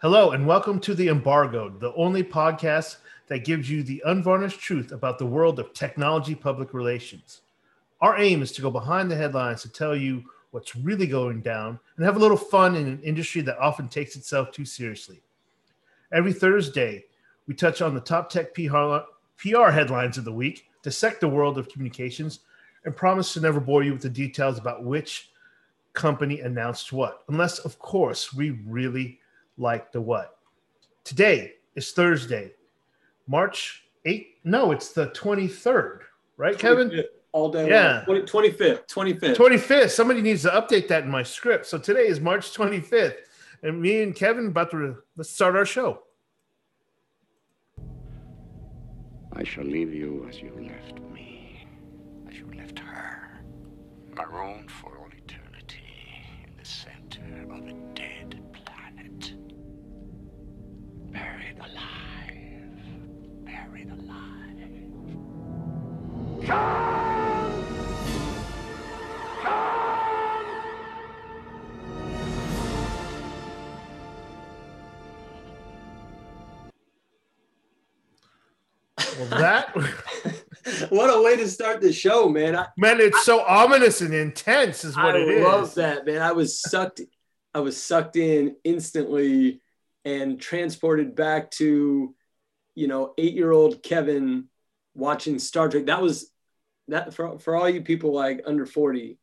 Hello, and welcome to The Embargoed, the only podcast that gives you the unvarnished truth about the world of technology public relations. Our aim is to go behind the headlines to tell you what's really going down and have a little fun in an industry that often takes itself too seriously. Every Thursday, we touch on the top tech PR, headlines of the week, dissect the world of communications, and promise to never bore you with the details about which company announced what, unless, of course, we really like the what. Today is Thursday, March 8th. No, it's the 23rd, right, Kevin? All day. Yeah. Long. 20, 25th. 25th. 25th. Somebody needs to update that in my script. So today is March 25th. And me and Kevin about to let's start our show. I shall leave you as you left me, as you left her, marooned for buried alive. Come! Come! Well, that what a way to start the show, man. I, man, it's so ominous and intense, is what I it is. love that, man. I was sucked. I was sucked in instantly and transported back to, you know, eight-year-old Kevin watching Star Trek. That was that for for all you people like under forty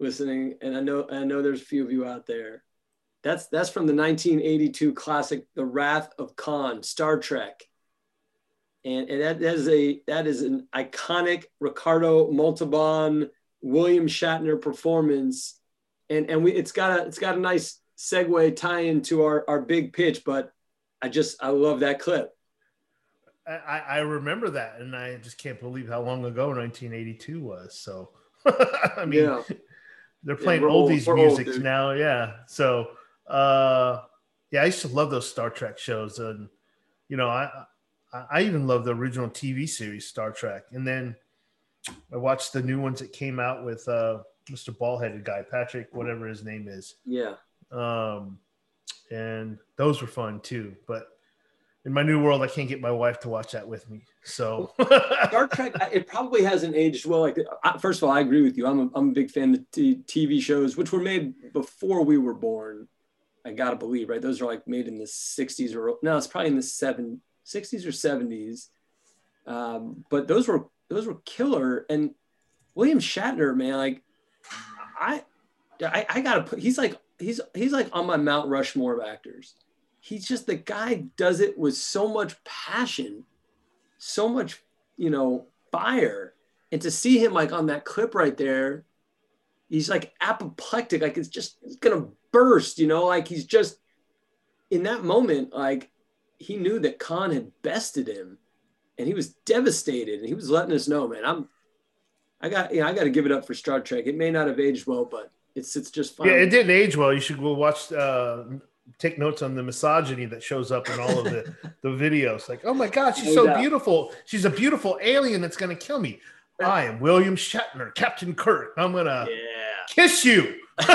listening, and I know I know there's a few of you out there. That's that's from the 1982 classic, The Wrath of Khan, Star Trek. And, and that, that is a that is an iconic Ricardo Montalban, William Shatner performance, and and we it's got a it's got a nice segue tie into our our big pitch. But I just I love that clip. I, I remember that, and I just can't believe how long ago 1982 was. So, I mean, Yeah. they're playing we're oldies old, music dude. now. Yeah. So, uh, yeah, I used to love those Star Trek shows, and you know, I I I even love the original TV series Star Trek, and then I watched the new ones that came out with uh, Mr. Ballheaded guy Patrick, whatever his name is. Yeah. um, and those were fun too. But in my new world, I can't get my wife to watch that with me. So Star Trek, it probably hasn't aged well. Like, first of all, I agree with you. I'm a, I'm a big fan of the t- TV shows, which were made before we were born. I gotta believe, right? Those are like made in the 60s or no, it's probably in the seven, 60s or 70s. Um, but those were those were killer. And William Shatner, man, like I, I, I gotta put. He's like he's he's like on my Mount Rushmore of actors. He's just the guy does it with so much passion so much, you know, fire. And to see him like on that clip right there, he's like apoplectic, like it's just it's gonna burst, you know, like he's just in that moment, like he knew that Khan had bested him and he was devastated and he was letting us know, man, I'm I got yeah, I gotta give it up for Star Trek. It may not have aged well, but it's it's just fine. yeah, it didn't age well. You should go watch. Uh, take notes on the misogyny that shows up in all of the the videos. Like, oh my god, she's so beautiful. She's a beautiful alien that's gonna kill me. I am William Shatner, Captain Kirk. I'm gonna yeah. kiss you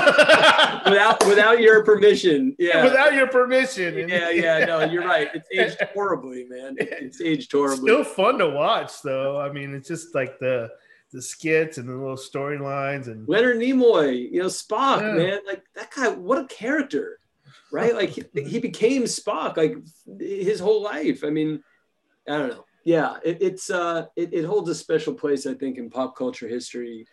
Without without your permission. Yeah. without your permission. And- yeah, yeah, no, you're right. It's aged horribly, man. It's aged horribly. still fun to watch though i mean it's just like the the skits and the little storylines and Leonard Nimoy, you know, Spock, Yeah. man, like that guy, what a character, right? Like he, he became Spock, like his whole life. I mean, I don't know. Yeah, it, it's uh, it, it holds a special place, I think, in pop culture history.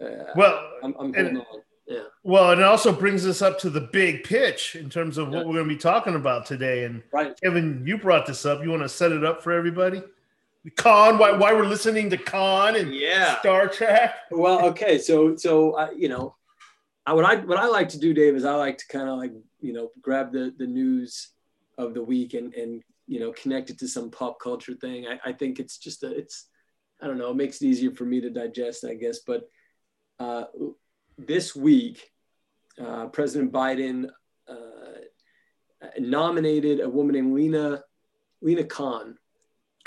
Uh, well I'm, I'm and- on. Yeah, well and it also brings us up to the big pitch in terms of what we're going to be talking about today and right. kevin you brought this up you want to set it up for everybody Khan, why, why we're listening to Khan and Yeah. Star Trek. Well, okay, so so uh, you know, I, what I what I like to do, Dave, is I like to kind of like you know grab the the news of the week and and you know connect it to some pop culture thing. I, I think it's just a it's I don't know, it makes it easier for me to digest, I guess. But uh, this week, uh, President Biden uh, nominated a woman named Lina Lina Khan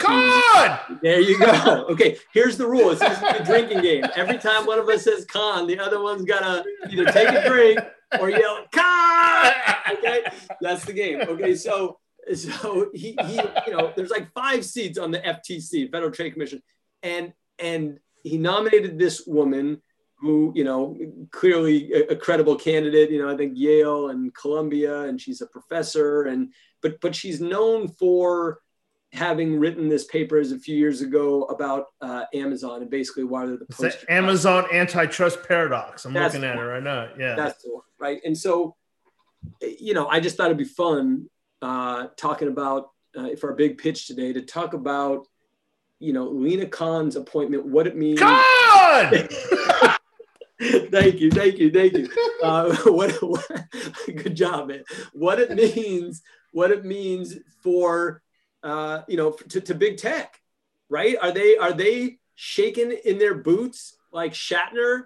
Khan! There you go. Okay, here's the rule. It's a drinking game. Every time one of us says con, the other one's gotta either take a drink or yell con. Okay, That's the game. Okay, so so he, he you know there's like five seats on the FTC, Federal Trade Commission, and and he nominated this woman who you know clearly a, a, credible candidate you know i think yale and columbia and she's a professor and but but she's known for having written this paper a few years ago about uh, amazon and basically why they're the poster amazon antitrust paradox. I'm that's looking at it right now. Yeah. That's the one right? And so you know i just thought it'd be fun uh, talking about uh, for our big pitch today to talk about you know Lina khan's appointment what it means. Khan! thank you, thank you, thank you. Uh, what, what, good job, man. What it means, what it means for uh, you know to, to big tech, right? Are they are they shaking in their boots like Shatner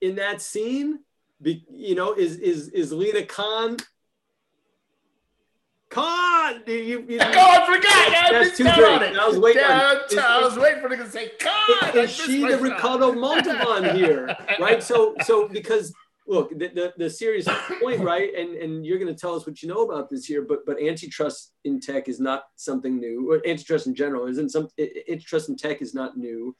in that scene? Be, you know, is is is Lina Khan Con! You, you, oh, I forgot. That's two drinks. I was waiting. Downtown. I was waiting for them to say Con. Is, is she the Ricardo Montalban here? Right. So, so because look, the, the, the serious point, right? And and you're going to tell us what you know about this here, but but antitrust in tech is not something new, or antitrust in general isn't some. Antitrust in tech is not new,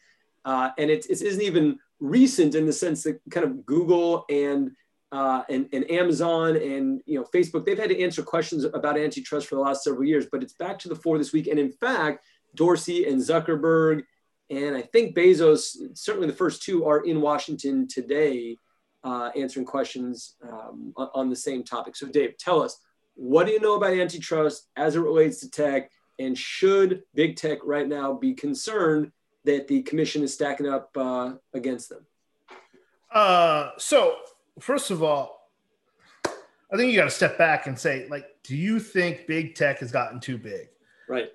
uh, and it, it isn't even recent in the sense that kind of Google and uh, and, and Amazon and you know Facebook, they've had to answer questions about antitrust for the last several years, but it's back to the fore this week. And in fact, Dorsey and Zuckerberg and I think Bezos, certainly the first two, are in Washington today uh, answering questions um, on the same topic. So, Dave, tell us what do you know about antitrust as it relates to tech, and should big tech right now be concerned that the commission is stacking up uh, against them? Uh, so first of all, I think you got to step back and say, like, do you think big tech has gotten too big? Right.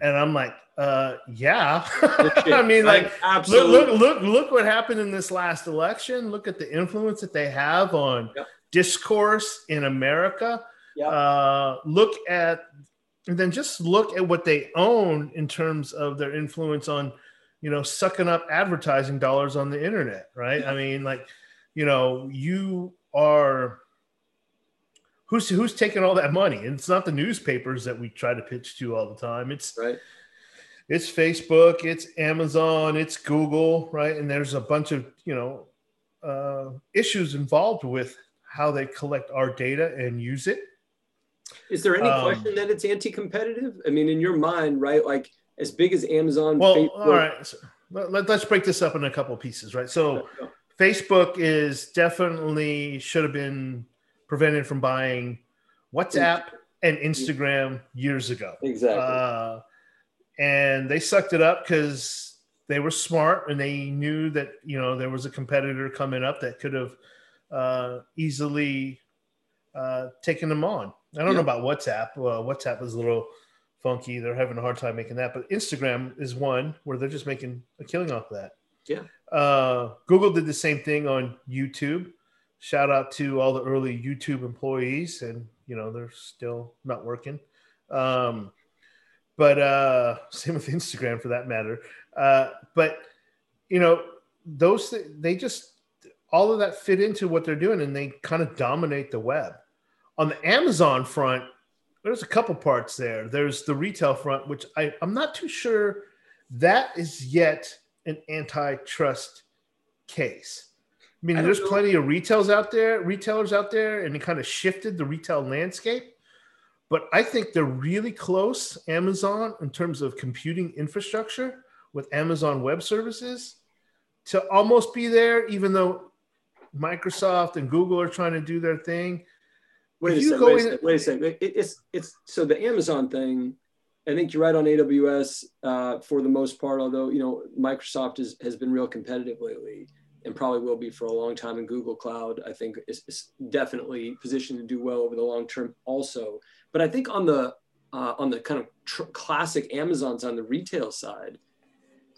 And I'm like, uh, yeah. I mean, like. Look, look, look, look what happened in this last election. Look at the influence that they have on yep. discourse in America. Yep. Uh, look at, and then just look at what they own in terms of their influence on, you know, sucking up advertising dollars on the internet. Right. I mean, like, you know, you are who's who's taking all that money? And it's not the newspapers that we try to pitch to all the time. It's right. It's Facebook, it's Amazon, it's Google, right? And there's a bunch of you know uh, issues involved with how they collect our data and use it. Is there any um, question that it's anti-competitive? I mean, in your mind, right? Like as big as Amazon. Well, Facebook- all right. So let, us break this up in a couple of pieces, right? So. Facebook is definitely should have been prevented from buying WhatsApp and Instagram years ago. Exactly. Uh, and they sucked it up because they were smart and they knew that you know there was a competitor coming up that could have uh, easily uh, taken them on. I don't yeah. know about WhatsApp. Well, WhatsApp is a little funky. They're having a hard time making that, but Instagram is one where they're just making a killing off of that. Yeah. Uh, Google did the same thing on YouTube. Shout out to all the early YouTube employees, and you know they're still not working. Um, but uh, same with Instagram for that matter. Uh, but you know those th- they just all of that fit into what they're doing, and they kind of dominate the web. On the Amazon front, there's a couple parts there. There's the retail front, which I, I'm not too sure that is yet an antitrust case. I mean, I there's know. plenty of retails out there, retailers out there, and it kind of shifted the retail landscape. But I think they're really close, Amazon, in terms of computing infrastructure with Amazon Web Services, to almost be there, even though Microsoft and Google are trying to do their thing. Wait a, second, wait, a second, wait a second. It, it's it's so the Amazon thing I think you're right on AWS uh, for the most part, although, you know, Microsoft is, has been real competitive lately and probably will be for a long time. And Google Cloud, I think, is, is definitely positioned to do well over the long term also. But I think on the, uh, on the kind of tr- classic Amazons on the retail side,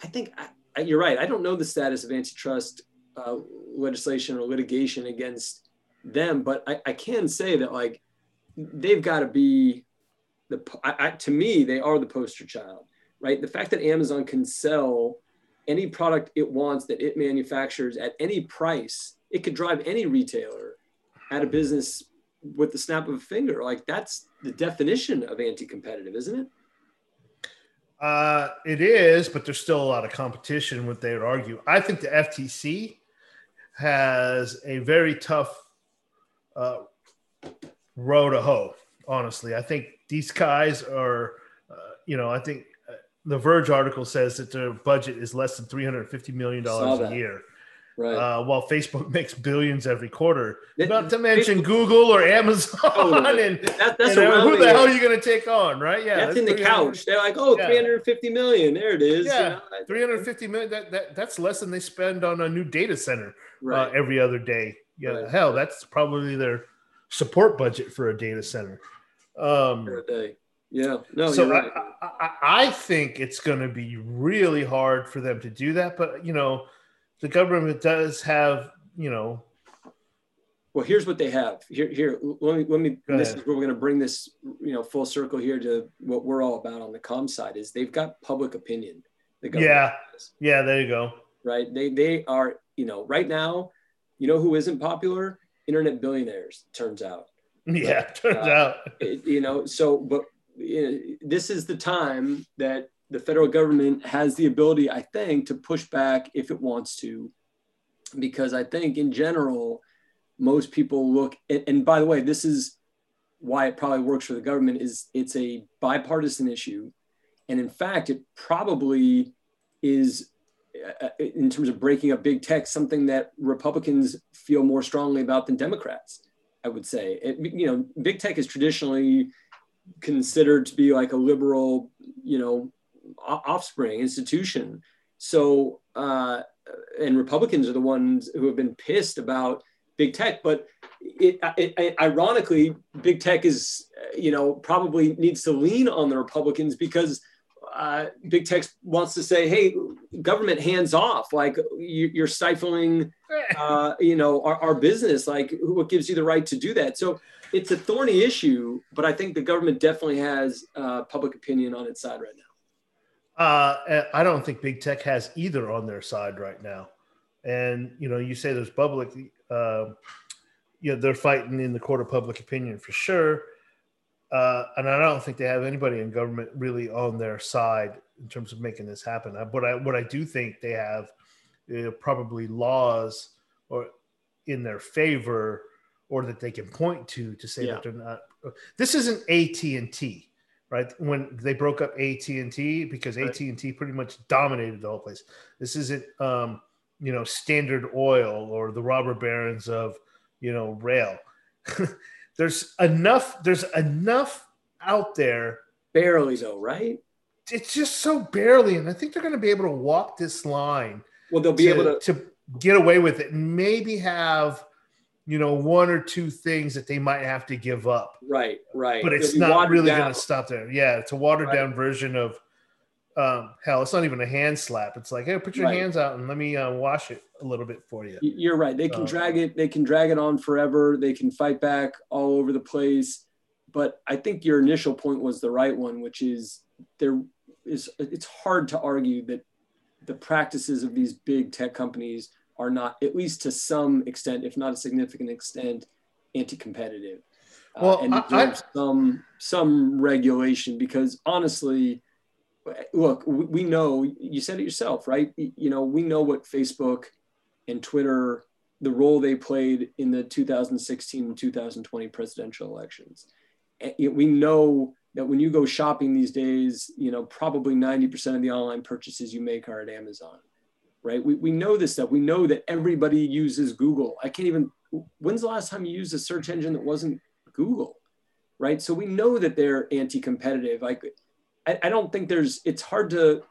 I think I, I, you're right. I don't know the status of antitrust uh, legislation or litigation against them, but I, I can say that like they've got to be the I, to me they are the poster child right the fact that amazon can sell any product it wants that it manufactures at any price it could drive any retailer out of business with the snap of a finger. Like that's the definition of anti-competitive, isn't it? Uh, it is, but there's still a lot of competition. What they would argue, I think the FTC has a very tough uh, row to hoe. Honestly, I think these guys are, uh, you know, I think uh, the Verge article says that their budget is less than three hundred fifty million dollars a year. Right. Uh, while Facebook makes billions every quarter, it, not to mention Facebook, Google or Amazon. No, and, that, that's and who the hell are you going to take on, right? Yeah, that's, that's in the couch. They're like, oh, yeah. 350 million. There it is. Yeah, you know? 350 million. That, that that's less than they spend on a new data center uh, right. uh, every other day. Yeah, right. hell, that's probably their support budget for a data center. Um, a day. Yeah. No. So right. I, I, I think it's going to be really hard for them to do that, but you know the government does have, you know. Well, here's what they have. Here, here. Let me, let me. This is where we're going to bring this, you know, full circle here to what we're all about on the com side. Is they've got public opinion. yeah. Has. Yeah. There you go. Right. They they are. You know, right now, you know who isn't popular? Internet billionaires. Turns out. Yeah. But, turns uh, out. You know. So, but you know, this is the time that the federal government has the ability, I think, to push back if it wants to, because I think in general, most people look, and, by the way, this is why it probably works for the government is it's a bipartisan issue. And in fact, it probably is uh, in terms of breaking up big tech, something that Republicans feel more strongly about than Democrats. I would say, it, you know, big tech is traditionally considered to be like a liberal, you know, offspring institution. So, uh, and Republicans are the ones who have been pissed about big tech. But it, it, it, ironically, big tech is, you know, probably needs to lean on the Republicans because uh, big tech wants to say, "Hey, government, hands off! Like you, are stifling, uh, you know, our, our business. Like, what gives you the right to do that?" So it's a thorny issue, but I think the government definitely has uh, public opinion on its side right now. Uh, I don't think big tech has either on their side right now. And you know, you say there's public, uh, you know, they're fighting in the court of public opinion for sure. Uh, and I don't think they have anybody in government really on their side in terms of making this happen. But I, what I do think they have uh, probably laws or in their favor, or that they can point to to say yeah. that they're not. This isn't AT and T right? When they broke up AT and T because AT and T pretty much dominated the whole place. This isn't, um, you know, Standard Oil or the robber barons of, you know, rail. there's enough. There's enough out there. Barely though, right? It's just so barely, and I think they're going to be able to walk this line. Well, they'll be to, able to to get away with it, and maybe have you know, one or two things that they might have to give up. Right, right. But it's not really going to stop there. Yeah, it's a watered right. down version of um, hell. It's not even a hand slap. It's like, hey, put your right. hands out and let me uh, wash it a little bit for you. You're right. They can um, drag it. They can drag it on forever. They can fight back all over the place. But I think your initial point was the right one, which is there is. It's hard to argue that the practices of these big tech companies are not, at least to some extent, if not a significant extent, anti-competitive. Uh, well, uh, and deserve I, some some regulation because honestly, look, we know you said it yourself, right? You know, we know what Facebook and Twitter, the role they played in the 2016 and 2020 presidential elections. We know that when you go shopping these days, you know, probably 90% of the online purchases you make are at Amazon right? We, we know this stuff. We know that everybody uses Google. I can't even, when's the last time you used a search engine that wasn't Google, right? So we know that they're anti-competitive. Like, I, I don't think there's, it's hard to,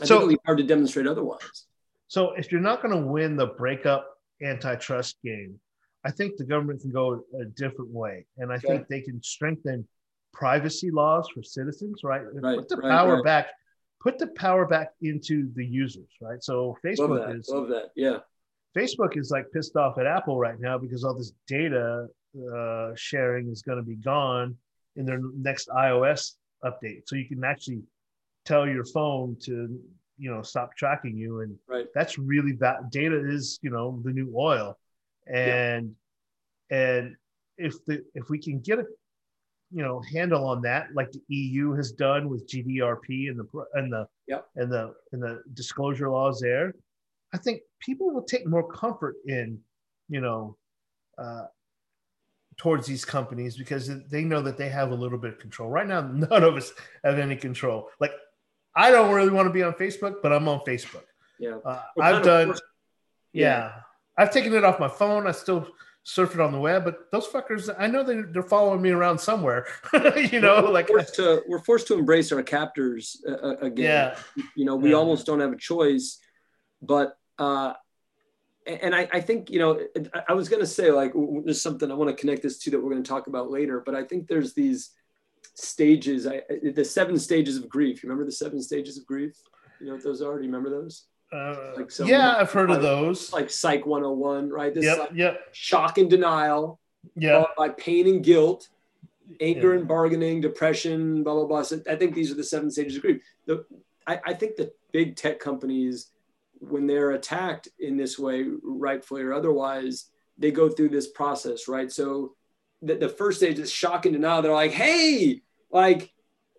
I so, think it's hard to demonstrate otherwise. So if you're not going to win the breakup antitrust game, I think the government can go a different way. And I okay. think they can strengthen privacy laws for citizens, right? right Put the right, power right. back put the power back into the users, right? So Facebook love is love that, yeah. Facebook is like pissed off at Apple right now because all this data uh, sharing is going to be gone in their next iOS update. So you can actually tell your phone to you know stop tracking you, and right. that's really bad. Data is you know the new oil, and and if the if we can get a you know handle on that, like the EU has done with GDRP and the and the Yep. and the and the disclosure laws there, I think people will take more comfort in you know uh, towards these companies because they know that they have a little bit of control. Right now, none of us have any control. Like I don't really want to be on Facebook, but I'm on Facebook. Yeah. Uh, I've done. forced- yeah. I've taken it off my phone. I still surf it on the web, but those fuckers, I know they, they're following me around somewhere. you know, we're like forced to we're forced to embrace our captors uh, uh, again. yeah, you know we Yeah. almost don't have a choice but uh and I, I think you know I- was going to say like there's something i want to connect this to that we're going to talk about later but i think there's these stages I, I- the seven stages of grief you remember the seven stages of grief you know what those are do you remember those uh, Like some- yeah, I've heard of those. like psych 101 right this is Yep, like yep, shock and denial yeah, by pain and guilt, anger Yeah. and bargaining, depression, blah blah blah. So I think these are the seven stages of grief. The, I, I think the big tech companies, when they're attacked in this way, rightfully or otherwise, they go through this process, right? So the, the first stage is shock and denial. They're like, hey, like,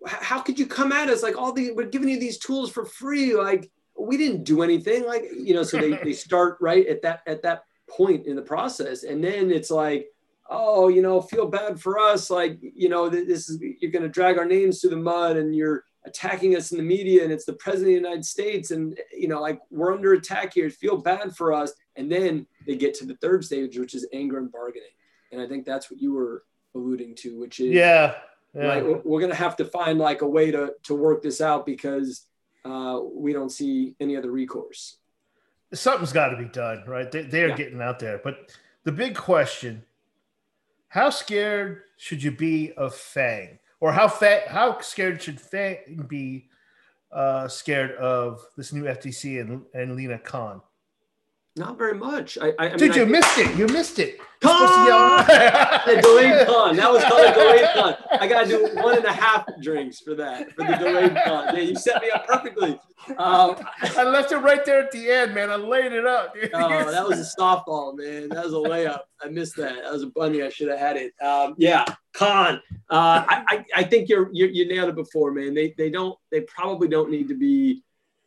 how could you come at us? Like all the we're giving you these tools for free. Like we didn't do anything. Like, you know, so they, they start right at that at that point in the process. And then it's like, oh, you know, feel bad for us. Like, you know, this is you're going to drag our names through the mud, and you're attacking us in the media, and it's the president of the United States, and you know, like we're under attack here. Feel bad for us. And then they get to the third stage, which is anger and bargaining. And I think that's what you were alluding to, which is yeah, yeah. We're, we're going to have to find like a way to to work this out because uh, we don't see any other recourse. Something's got to be done, right? They, they are Yeah. getting out there. But the big question: How scared should you be of FAANG, or how fa- how scared should FAANG be uh, scared of this new FTC and, and Lina Khan? Not very much. I, I, I Dude, mean, you think- missed it. You missed it. Con! You're supposed to yell- the delayed con. That was called a delayed con. I gotta do one and a half drinks for that for the delayed con. Yeah, you set me up perfectly. Um, I left it right there at the end, man. I laid it up. dude. oh, that was a softball, man. That was a layup. I missed that. That was a bunny. I should have had it. Um, yeah, con. Uh, I, I, I think you're, you're you nailed it before, man. They they don't they probably don't need to be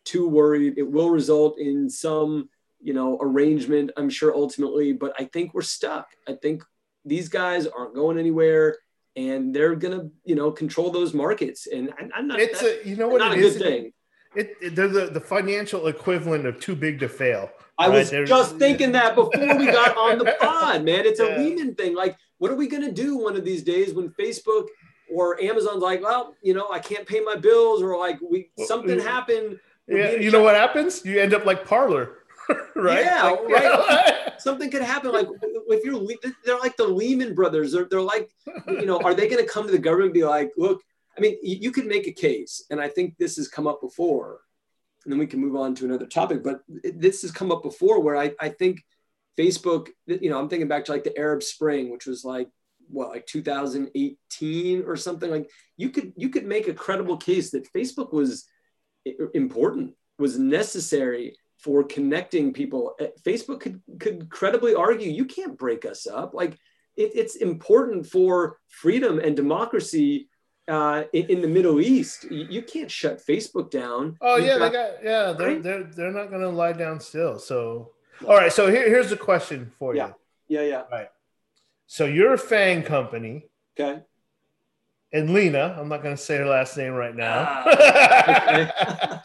too worried. It will result in some you know arrangement, I'm sure ultimately, but I think we're stuck. I think these guys aren't going anywhere. And they're gonna, you know, control those markets, and I, I'm not. It's that's a you know what not a it good thing. It, it- they're the, the financial equivalent of too big to fail. I right? was They're- just thinking that before we got on the pod, man. It's a Yeah. Lehman thing. Like, what are we gonna do one of these days when Facebook or Amazon's like, well, you know, I can't pay my bills, or like we something happened. Yeah, you know what happens? You end up like Parler, right? Yeah, Like- right. Something could happen. Like if you're, they're like the Lehman brothers. They're, they're like, you know, are they going to come to the government and be like, look, I mean, you, you could make a case, and I think this has come up before, and then we can move on to another topic. But this has come up before where I, I think Facebook, you know, I'm thinking back to like the Arab Spring, which was like what, like 2018 or something. Like you could you could make a credible case that Facebook was important, was necessary for connecting people. Uh, Facebook could could credibly argue you can't break us up. Like it, it's important for freedom and democracy uh, in, in the Middle East. You, you can't shut Facebook down. Oh You've yeah, got- they got yeah. They're Right? they're they're not going to lie down still. So all right. So here, here's a question for you. Yeah. yeah, yeah. Right. So you're a FAANG company, Okay. and Lina. I'm not going to say her last name right now. Ah,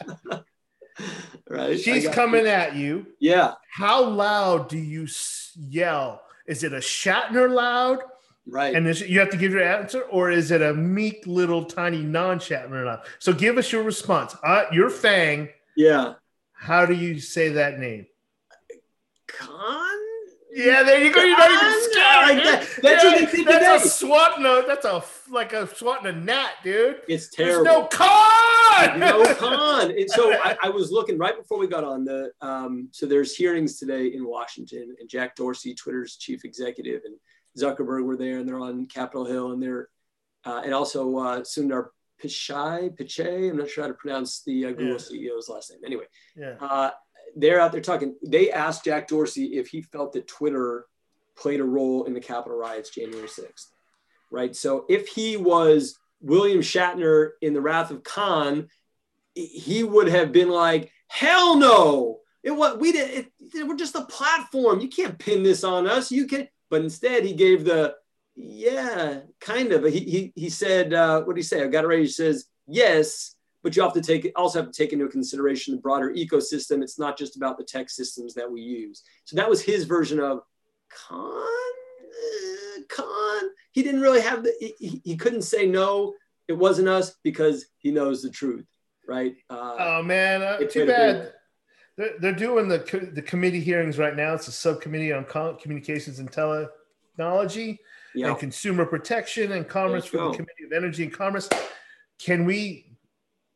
She's I coming you. at you. Yeah. How loud do you yell? Is it a Shatner loud? Right. And is, you have to give your answer, or is it a meek little tiny non-Shatner loud? So give us your response. Uh, your FAANG. yeah. How do you say that name? Con. Yeah, there you go. You're not even scared. Like that- that's what they did That's a swat note. that's a like a swatting a gnat, dude. It's terrible. There's no con. No con. And so I, I was looking right before we got on the. Um, so there's hearings today in Washington, and Jack Dorsey, Twitter's chief executive, and Zuckerberg were there, and they're on Capitol Hill, and they're, uh, and also uh, Sundar Pichai, Pichai. I'm not sure how to pronounce the uh, Google Yeah. CEO's last name. Anyway, Yeah. uh, they're out there talking. They asked Jack Dorsey if he felt that Twitter played a role in the Capitol riots January 6th, right? So if he was William Shatner in The Wrath of Khan, he would have been like, hell no. It what we did. It, it, we're just a platform. You can't pin this on us. You can. But instead, he gave the yeah, kind of. He he he said uh, what did he say? I got it right. He says yes, but you have to take also have to take into consideration the broader ecosystem. It's not just about the tech systems that we use. So that was his version of Khan. He didn't really have the. He, he couldn't say no. It wasn't us because he knows the truth right? Uh, oh man, uh, too bad. They're, they're doing the the committee hearings right now. It's a subcommittee on communications and technology and consumer protection and commerce for the Committee of Energy and Commerce. Can we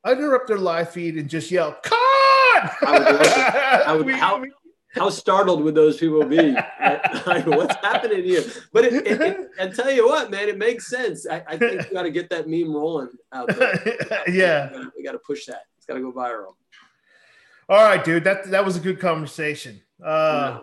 interrupt their live feed and just yell "Con"? I would, I would, we, how, we, how startled would those people be? like, what's happening here? But it, it, it, I tell you what, man, it makes sense. I, I think we got to get that meme rolling out there. yeah, we got to push that. It's got to go viral. All right, dude. That that was a good conversation. Uh,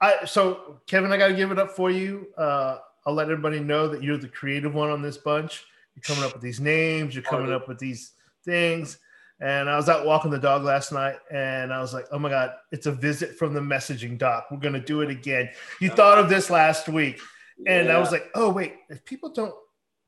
I so Kevin, I got to give it up for you. Uh, I'll let everybody know that you're the creative one on this bunch. You're coming up with these names. You're coming up with these things. And I was out walking the dog last night and I was like, oh my God, it's a visit from the messaging doc. We're going to do it again. You thought of this last week. And yeah. I was like, oh, wait, if people don't,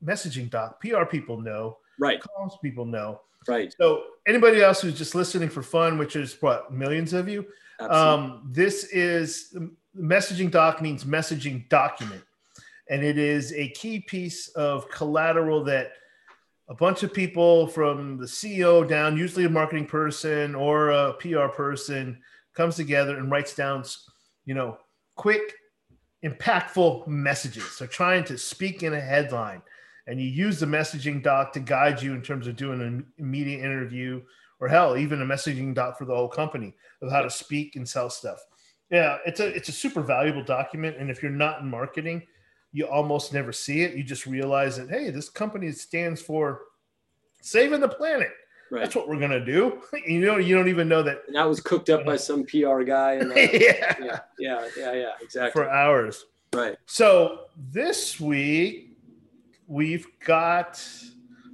messaging doc, PR people know, right? Comms people know, right? So anybody else who's just listening for fun, which is what millions of you, um, this is messaging doc means messaging document, and it is a key piece of collateral that a bunch of people from the CEO down, usually a marketing person or a PR person, comes together and writes down, you know, quick, impactful messages. So trying to speak in a headline, and you use the messaging doc to guide you in terms of doing an immediate interview, or hell, even a messaging doc for the whole company of how to speak and sell stuff. Yeah, it's a it's a super valuable document, and if you're not in marketing you almost never see it. You just realize that hey, this company stands for saving the planet. Right. That's what we're gonna do. You know, you don't even know that. And that was cooked up by some PR guy. And, uh, yeah. yeah, yeah, yeah, yeah, exactly. For hours. Right. So this week we've got.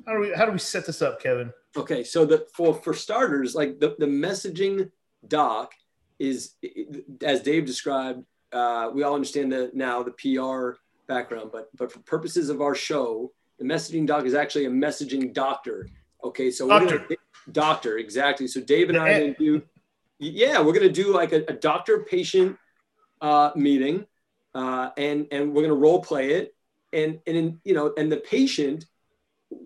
How do we how do we set this up, Kevin? Okay, so the for for starters, like the the messaging doc is as Dave described. Uh, we all understand that now the PR background, but but for purposes of our show, the messaging doc is actually a messaging doctor. Okay, so doctor, gonna, doctor, exactly. So Dave and I are gonna do, yeah, we're gonna do like a, a doctor-patient uh, meeting, uh, and and we're gonna role play it, and and in, you know, and the patient,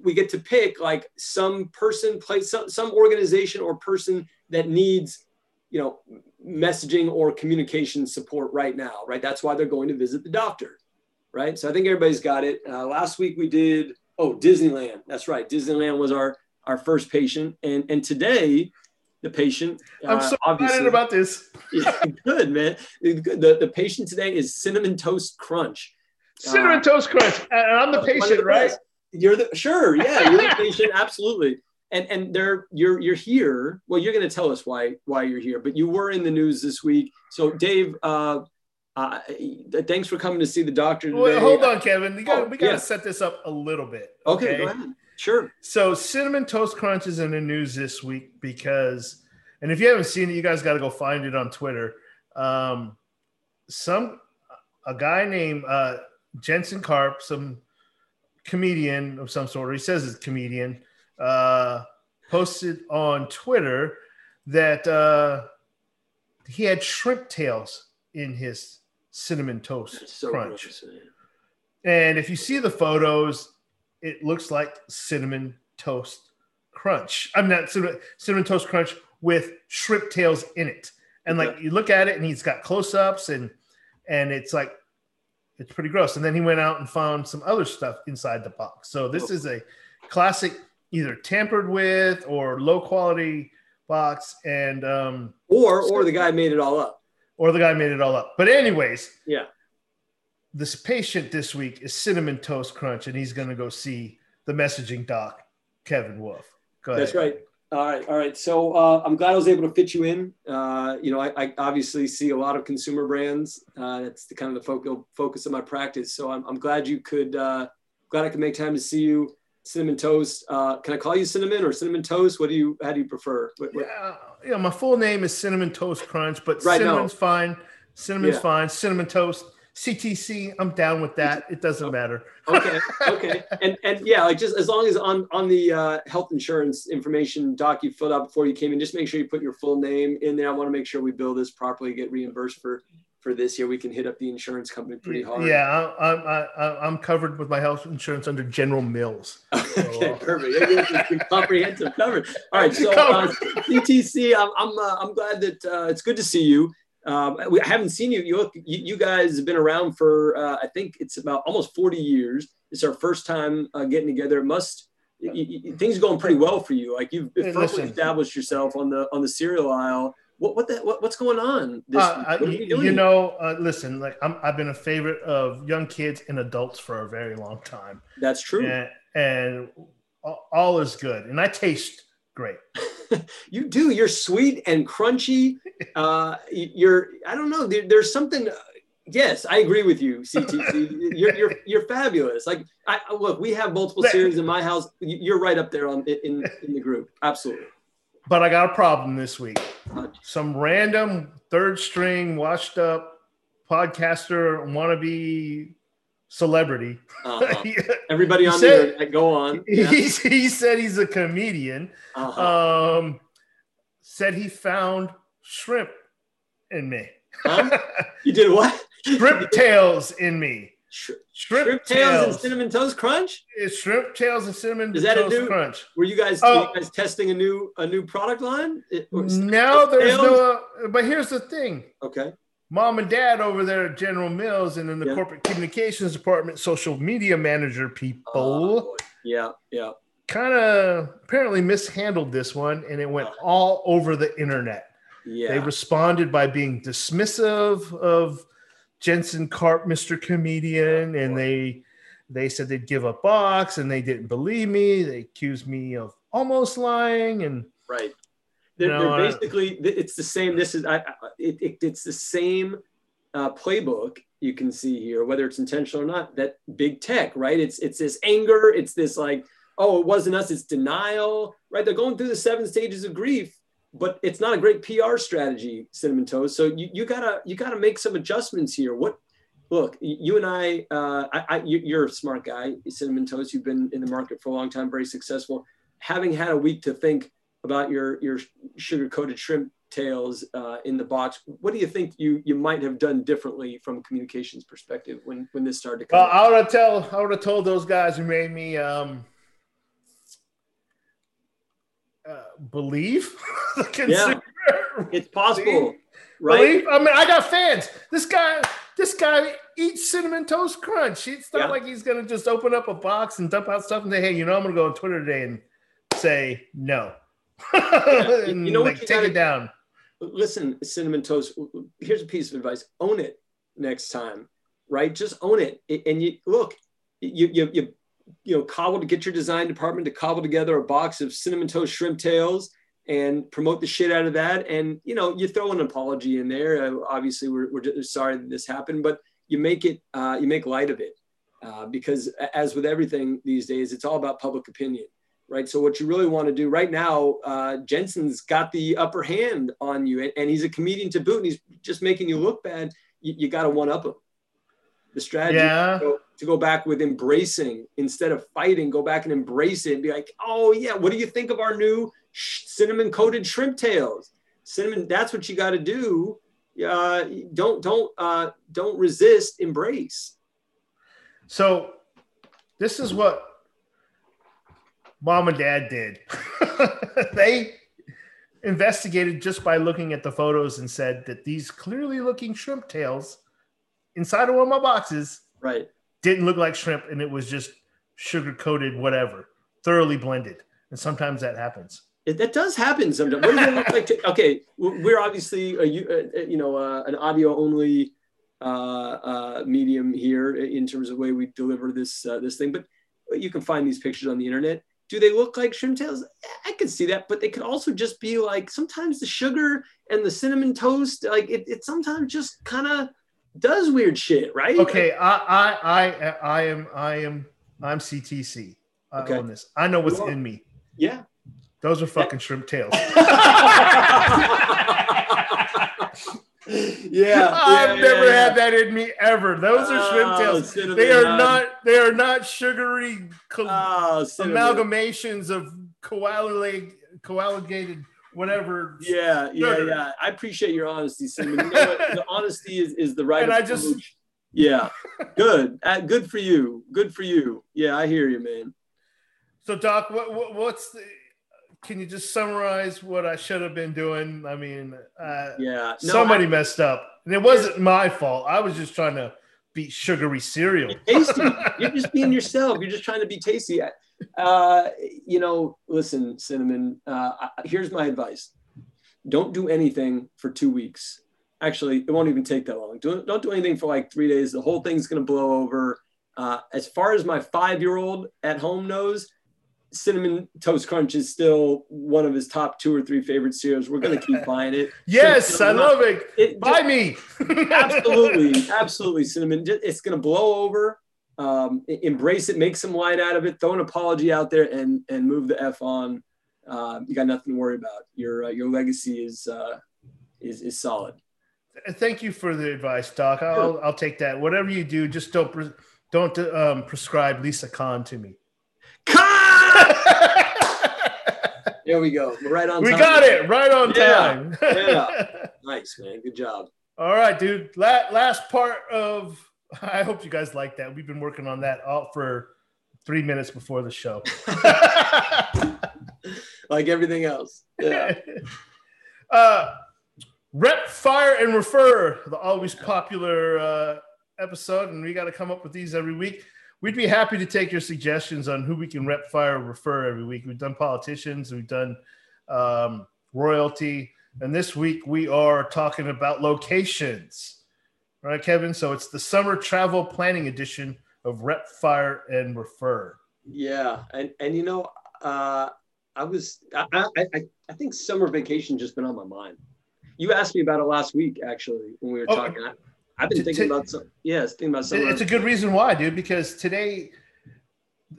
we get to pick like some person, place some some organization or person that needs, you know, messaging or communication support right now, right? That's why they're going to visit the doctor right? So I think everybody's got it. Uh, last week we did oh Disneyland. That's right. Disneyland was our our first patient, and and today the patient. Uh, I'm so excited about this. yeah, good man. The, the patient today is cinnamon toast crunch. Cinnamon uh, toast crunch, and I'm the patient, right? You're the sure, yeah, you're the patient, absolutely. And and there, you're you're here. Well, you're going to tell us why why you're here, but you were in the news this week. So, Dave, uh, uh, thanks for coming to see the doctor today. Wait, hold on, Kevin. We got oh, we got to yeah. set this up a little bit. Okay, okay, go ahead. Sure. So, cinnamon toast crunch is in the news this week because, and if you haven't seen it, you guys got to go find it on Twitter. Um, some a guy named uh, Jensen Karp, some comedian of some sort, or he says he's a comedian, uh, posted on Twitter that uh, he had shrimp tails in his cinnamon toast so crunch. Gross, and if you see the photos, it looks like cinnamon toast crunch. I'm not cinnamon, cinnamon toast crunch with shrimp tails in it. And like you look at it and he's got close ups and and it's like it's pretty gross. And then he went out and found some other stuff inside the box. So this oh. is a classic either tampered with or low quality box and um or or the guy made it all up or the guy made it all up. But anyways, yeah. This patient this week is Cinnamon Toast Crunch, and he's going to go see the messaging doc, Kevin Wolf. Go That's right. All right, all right. So uh, I'm glad I was able to fit you in. Uh, you know, I, I, obviously see a lot of consumer brands. Uh, that's the kind of the focal focus of my practice. So I'm, I'm glad you could. Uh, glad I could make time to see you. Cinnamon toast. Uh, can I call you cinnamon or cinnamon toast? What do you? How do you prefer? What, what? Yeah, yeah. My full name is Cinnamon Toast Crunch, but Right, no. cinnamon's fine. Cinnamon's Yeah. fine. Cinnamon toast. CTC. I'm down with that. It doesn't matter. okay okay and and yeah like just as long as on on the uh, health insurance information doc you filled out before you came in just make sure you put your full name in there i want to make sure we bill this properly get reimbursed for for this year we can hit up the insurance company pretty hard Yeah, I'm I, I'm covered with my health insurance under General Mills. okay perfect comprehensive coverage all right so uh, ctc i'm i'm, uh, I'm glad that uh, it's good to see you um, we, I haven't seen you. You, look, you. you guys have been around for, uh, I think it's about almost 40 years. It's our first time uh, getting together. It must, y- y- y- things are going pretty well for you. Like you've firmly established yourself on the on the cereal aisle. What what the, what, what's going on? This Uh? What you, know, uh, listen, like I'm, I've been a favorite of young kids and adults for a very long time, That's true. and, and all- is good, and I taste great. You do. You're sweet and crunchy. Uh, you're. I don't know. There, there's something. Yes, I agree with you, CTC. you're, you're you're fabulous. Like, I I- look, we have multiple series in my house. You- You're right up there on in in the group. Absolutely. But I got a problem this week. Some random third string, washed up podcaster, wannabe celebrity. uh-huh. Everybody on said- the internet, go on. Yeah. he, he said he's a comedian. Uh-huh. Um, said he found shrimp in me. Huh? You did what? shrimp tails in me. Sh- Shrimp, Shrimp tails and cinnamon toast crunch. It's shrimp tails and cinnamon Is that a toast new- crunch. Were you guys, Oh. were you guys testing a new a new product line? No, there's tails? no. But here's the thing: Okay. mom and dad over there at General Mills and in the Yeah. corporate communications department, social media manager people, Oh, yeah, yeah. kind of apparently mishandled this one, and it went all over the internet. Yeah. They responded by being dismissive of Jensen Karp, Mr. Comedian, and they they said they'd give a box, and they didn't believe me. They accused me of almost lying, and Right. They're, No, they're basically it's the same. This is I, I it, it, it's the same uh, playbook you can see here, whether it's intentional or not. That big tech, right? It's it's this anger. It's this like, oh, it wasn't us. It's denial, right? They're going through the seven stages of grief, but it's not a great PR strategy, Cinnamon Toast. So you, you gotta you gotta make some adjustments here. What? Look, you and I, uh, I, I you- you're a smart guy, Cinnamon Toast. You've been in the market for a long time, very successful. Having had a week to think about your your sugar coated shrimp tails uh, in the box. What do you think you you might have done differently from a communications perspective when when this started to come? well, up? I would have tell I would have told those guys who made me um, uh, believe the consumer. it's possible, right? Believe? I mean, I got fans. This guy, this guy eats cinnamon toast crunch. It's not Yeah. like he's gonna just open up a box and dump out stuff and say, "Hey, you know, I'm gonna go on Twitter today and say no." and You know what like, you take gotta- it down. Listen, cinnamon toast. Here's a piece of advice: own it next time, right? Just own it, and you look. You you you you know cobble to get your design department to cobble together a box of cinnamon toast shrimp tails and promote the shit out of that. And you know you throw an apology in there. Uh, obviously, we're, we're just sorry that this happened, but you make it uh, you make light of it uh, because as with everything these days, it's all about public opinion. Right. So what you really want to do right now, uh, Jensen's got the upper hand on you, and, and he's a comedian to boot, and he's just making you look bad. You, you got to one up him. The strategy Yeah. go, to go back with embracing instead of fighting, go back and embrace it and be like, oh yeah, what do you think of our new sh- cinnamon coated shrimp tails? Cinnamon, that's what you got to do. Uh, don't don't uh, don't resist, embrace. So, this is what mom and dad did. they investigated just by looking at the photos and said that these clearly looking shrimp tails inside of one of my boxes Right. Didn't look like shrimp and it was just sugar coated, whatever, thoroughly blended. And sometimes that happens. It, that does happen sometimes. What does it look like? To, okay, we're obviously a, you know uh, an audio only uh, uh, medium here in terms of the way we deliver this uh, this thing, but you can find these pictures on the internet. do they look like shrimp tails? I could see that, but they could also just be like sometimes the sugar and the cinnamon toast, like it, it sometimes just kind of does weird shit, right? Okay, I I I I am I am I'm CTC Okay. on this. I know what's in me. Yeah. Those are fucking shrimp tails. yeah. I've yeah, never yeah, had that in me ever. Those are oh, shrimp Oh, tails. cinnamon They are not. They are not sugary co- Oh, amalgamations of coagulated, coagulated whatever. Yeah, yeah, yeah. I appreciate your honesty, Cinnamon. You know? The honesty is, is the right. And I approach. just- Yeah. Good. Uh, good for you. Good for you. Yeah, I hear you, man. So, Doc, what, what what's the? Can you just summarize what I should have been doing? I mean, uh, Yeah. No, somebody I- messed up, and it wasn't my fault. I was just trying to beat sugary cereal. tasty. You're just being yourself. You're just trying to be tasty. Uh, you know, listen, Cinnamon. Uh, here's my advice: don't do anything for two weeks. Actually, it won't even take that long. Don't don't do anything for like three days. The whole thing's gonna blow over. Uh, as far as my five-year-old at home knows, cinnamon toast crunch is still one of his top two or three favorite cereals. We're gonna keep buying it. Yes, I love it. It, Buy me. absolutely, absolutely, cinnamon. It's gonna blow over. Um, embrace it, make some light out of it, throw an apology out there, and and move the f on. Uh, you got nothing to worry about. Your uh, your legacy is uh, is is solid. Thank you for the advice, Doc. I'll I'll take that. Whatever you do, just don't pre- don't um, prescribe Lina Khan to me. Cut! There we go. We're right on. we time. got it right on Yeah, time. yeah. Nice man. Good job. All right, dude. La- last part of. I hope you guys like that. We've been working on that all for three minutes before the show. Like everything else. Yeah. uh, rep, fire, and refer the always popular uh, episode, and we got to come up with these every week. We'd be happy to take your suggestions on who we can rep, fire, refer every week. We've done politicians, we've done um, royalty, and this week we are talking about locations. All right, Kevin. So it's the summer travel planning edition of Rep, Fire, and Refer. Yeah, and and you know, uh, I was I, I I think summer vacation just been on my mind. You asked me about it last week, actually, when we were Oh, talking. I, I've been thinking about some. Yes, thinking about summer. It's a good reason why, dude, because today,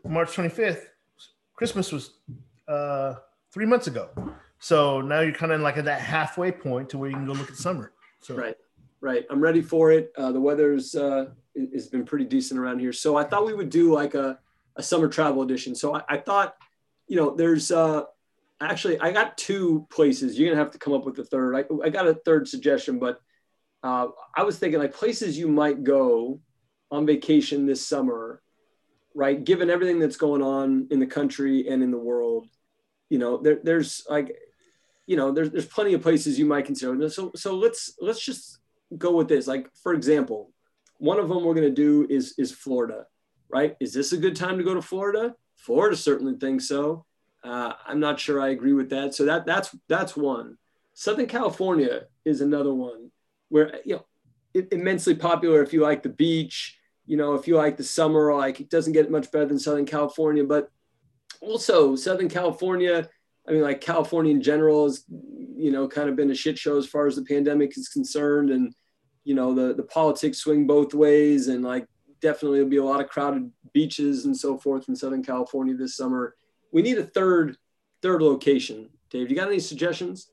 March 25th, Christmas was uh, three months ago. So now you're kind of like at that halfway point to where you can go look at summer. So Right, right. I'm ready for it. Uh, the weather's uh, has been pretty decent around here, so I thought we would do like a, a summer travel edition. So I, I thought, you know, there's uh, actually I got two places. You're gonna have to come up with a third. I, I got a third suggestion, but uh, I was thinking like places you might go on vacation this summer, right? Given everything that's going on in the country and in the world, you know, there, there's like you know, there's there's plenty of places you might consider. So so let's let's just go with this. Like for example, one of them we're gonna do is is Florida, right? Is this a good time to go to Florida? Florida certainly thinks so. Uh, I'm not sure I agree with that. So that that's that's one. Southern California is another one where you know it, immensely popular if you like the beach. You know, if you like the summer, like it doesn't get much better than Southern California, but also Southern California I mean, like California in general has, you know, kind of been a shit show as far as the pandemic is concerned, and you know, the the politics swing both ways, and like definitely there'll be a lot of crowded beaches and so forth in Southern California this summer. We need a third third location. Dave, you got any suggestions?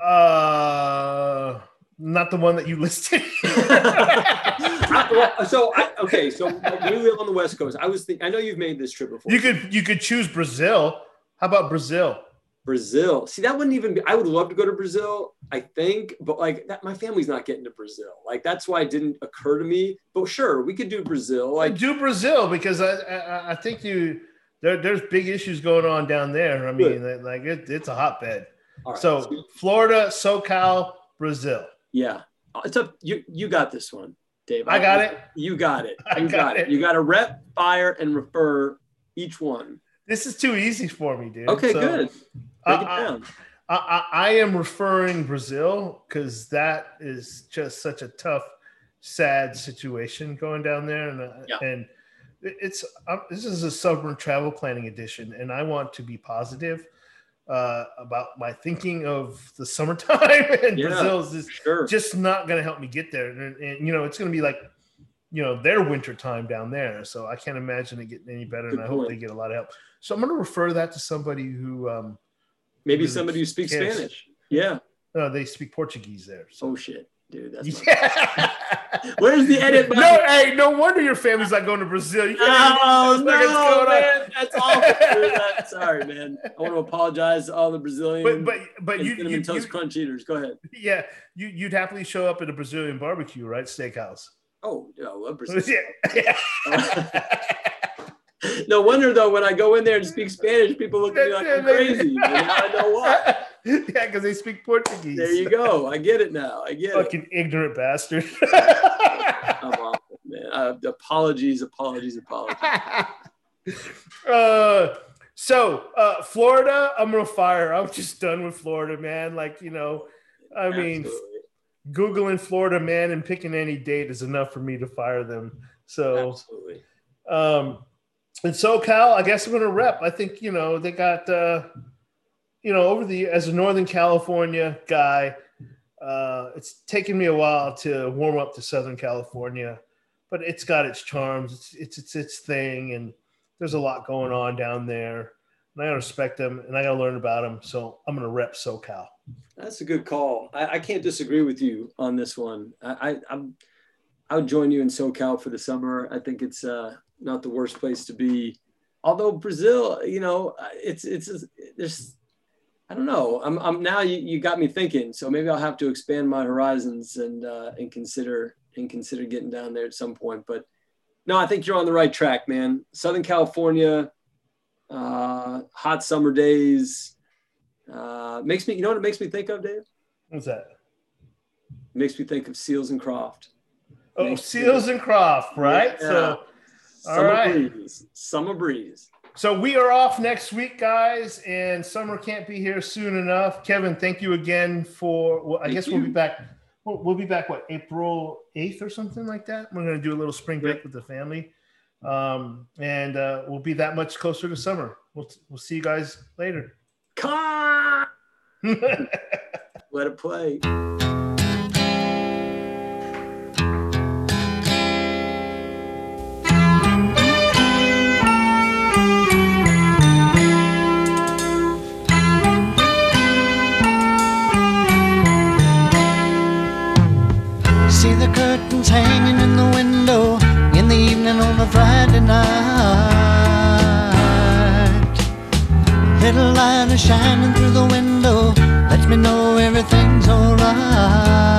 uh not the one that you listed. Well, so I, okay, so we live on the West Coast. I was thinking, I know you've made this trip before. you could you could choose Brazil. How about Brazil? Brazil. See, that wouldn't even be, I would love to go to Brazil, I think, but like that, my family's not getting to Brazil. Like that's why it didn't occur to me. But sure, we could do Brazil. Like, do Brazil because I I, I think you there, there's big issues going on down there. I mean, like it, it's a hotbed. right. So Florida, SoCal, Brazil. yeah, uh, it's up. You, you got this one, Dave. I got it. You got it. I You got got, it. it. You got to rep, fire, and refer each one. This is too easy for me, dude. Okay, So, good. Break it I- I- down. I, I, I am referring Brazil because that is just such a tough, sad situation going down there, and uh, Yeah. and it's um, this is a summer travel planning edition, and I want to be positive uh, about my thinking of the summertime and Yeah, Brazil's is Sure. just not going to help me get there. And, and, you know, it's going to be like, you know, their winter time down there. So I can't imagine it getting any better. Good and I hope they get a lot of help. So I'm going to refer that to somebody who, um, Maybe somebody who speaks. Spanish. Yeah. uh, they speak Portuguese there. So. Oh shit, dude. That's Yeah. Where's the edit button? no, hey, no wonder your family's not going to Brazil. You Oh no, what's going on. man, that's awful. dude. Sorry, man. I want to apologize to all the Brazilian But but but you, cinnamon you, toast you crunch eaters. Go ahead. yeah you you'd happily show up at a Brazilian barbecue, right? Steakhouse. Oh, yeah, I love Brazil. yeah. No wonder though, when I go in there and speak Spanish, people look at me like I'm crazy. I know why. yeah, because they speak Portuguese. There you go. I get it now. I get it. Fucking ignorant bastard. I'm awful, man. Uh, apologies, apologies, apologies. uh, so uh, Florida, I'm gonna fire. I'm just done with Florida, man. Like you know, I mean, Absolutely. googling Florida man and picking any date is enough for me to fire them. So, absolutely. um, in SoCal, I guess I'm gonna rep. I think you know they got, uh, you know, over the as a Northern California guy, uh, it's taken me a while to warm up to Southern California, but it's got its charms. It's it's it's its thing, and there's a lot going on down there. And I gotta respect them, and I gotta learn about them. So I'm gonna rep SoCal. That's a good call. I, I can't disagree with you on this one. I, I I'm I would join you in SoCal for the summer. I think it's uh, not the worst place to be. Although Brazil, you know, it's it's there's I don't know. I'm I'm now you, you got me thinking. So maybe I'll have to expand my horizons and uh, and consider and consider getting down there at some point. But no, I think you're on the right track, man. Southern California, uh, hot summer days. Uh, makes me, you know what it makes me think of, Dave? What's that? It makes me think of Seals and Croft. Oh, Seals and Croft, right? Yeah. So. All Summer right. breeze. Summer breeze. So we are off next week, guys, and summer can't be here soon enough. Kevin, thank you again for. Well, I Thank guess we'll be back. We'll, we'll be back what April eighth or something like that. We're gonna do a little spring break with the family, um, and uh, we'll be that much closer to summer. We'll we'll see you guys later. Come on. Let it play. Shining through the window, lets me know everything's alright.